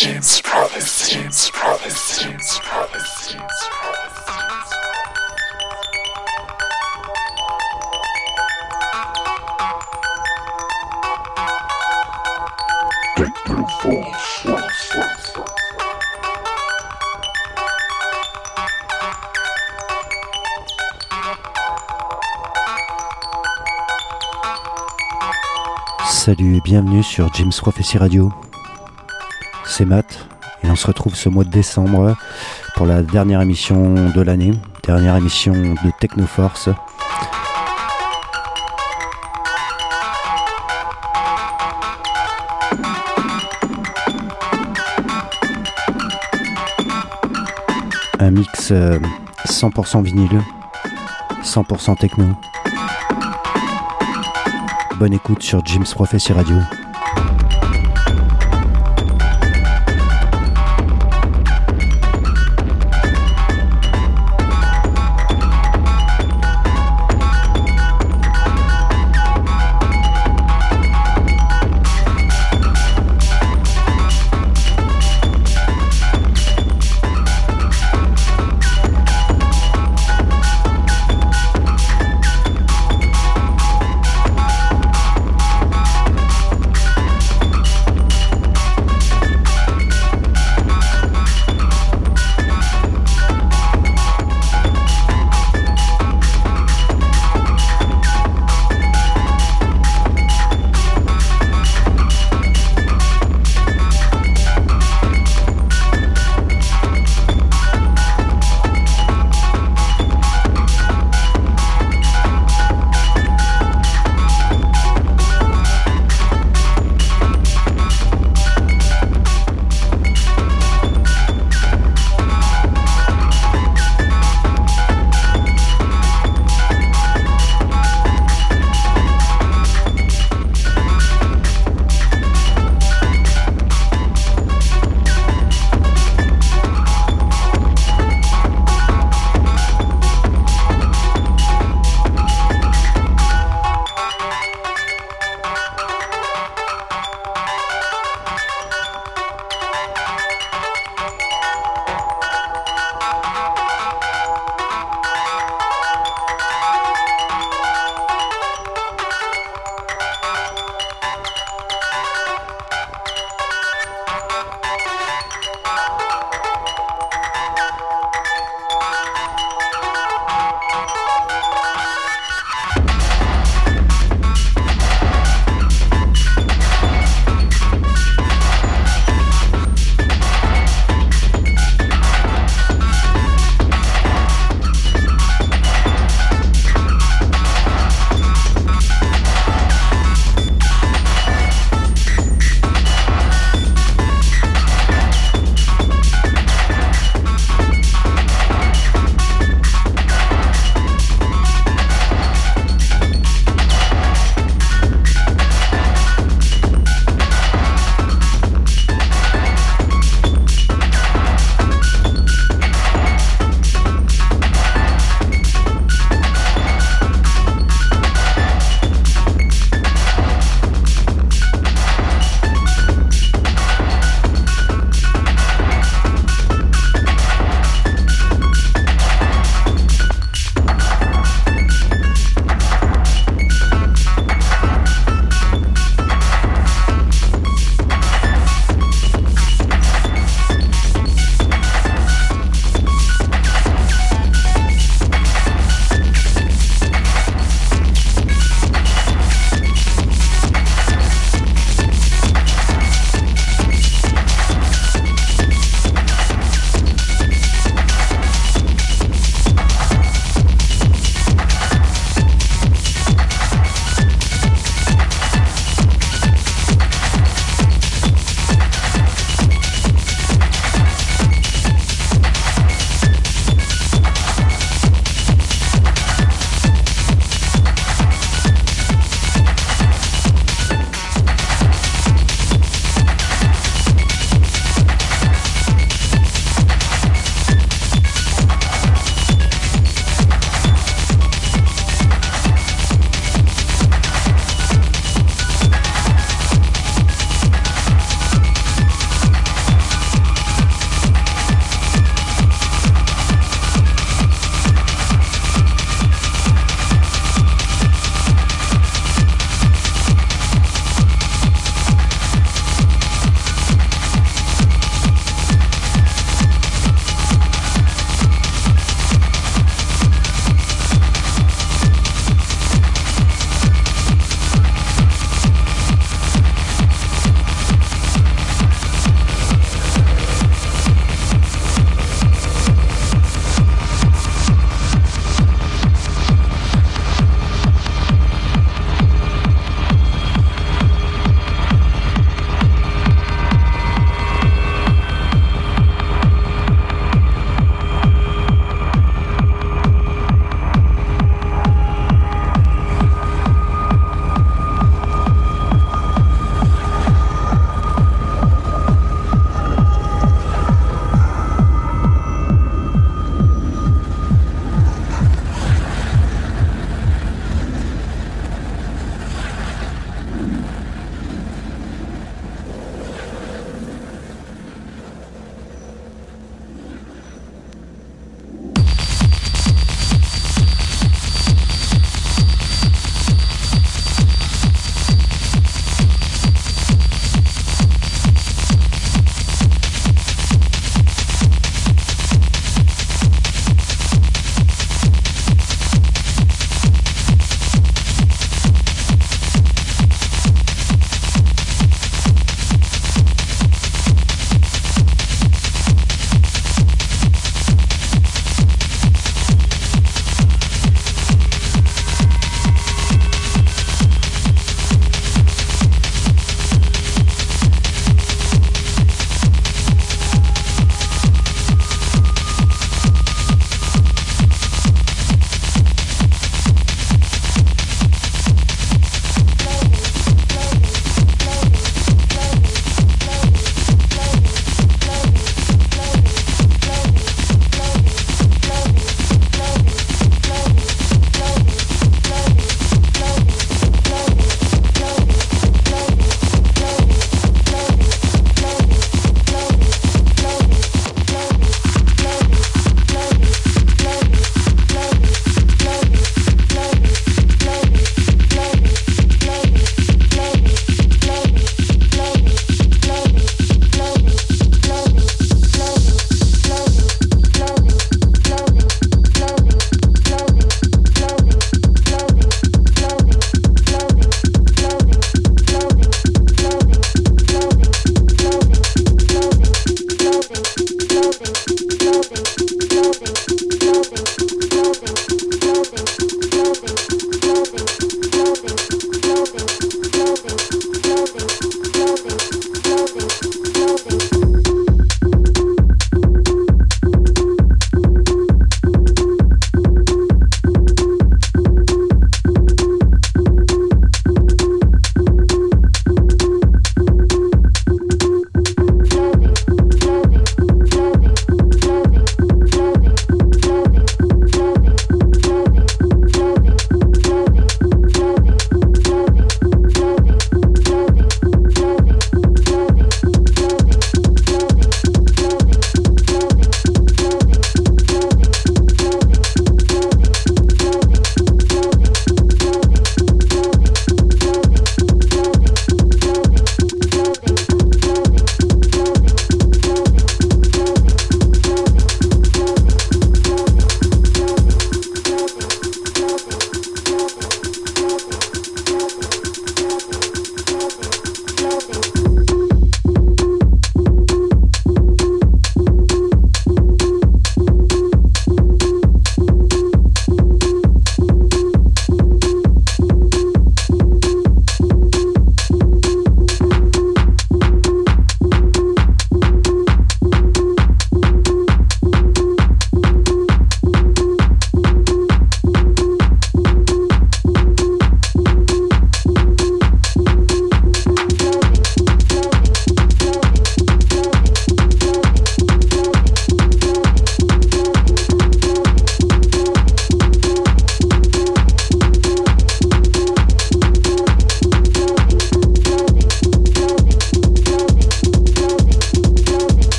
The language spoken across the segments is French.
James Prophecy, James Prophecy, James Salut et bienvenue sur James Prophecy Radio. C'est Matt et on se retrouve ce mois de décembre pour la dernière émission de l'année, dernière émission de Technoforce. Un mix euh, 100% vinyle, 100% techno. Bonne écoute sur James Prophecy Radio.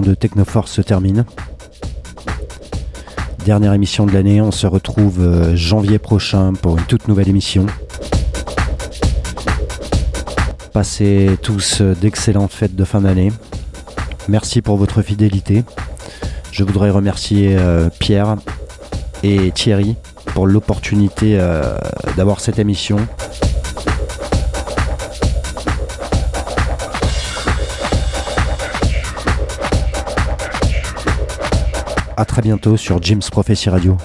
De Technoforce se termine. Dernière émission de l'année, on se retrouve euh, janvier prochain pour une toute nouvelle émission. Passez tous euh, d'excellentes fêtes de fin d'année. Merci pour votre fidélité. Je voudrais remercier euh, Pierre et Thierry pour l'opportunité d'avoir cette émission. À très bientôt sur Jim's Prophecy Radio.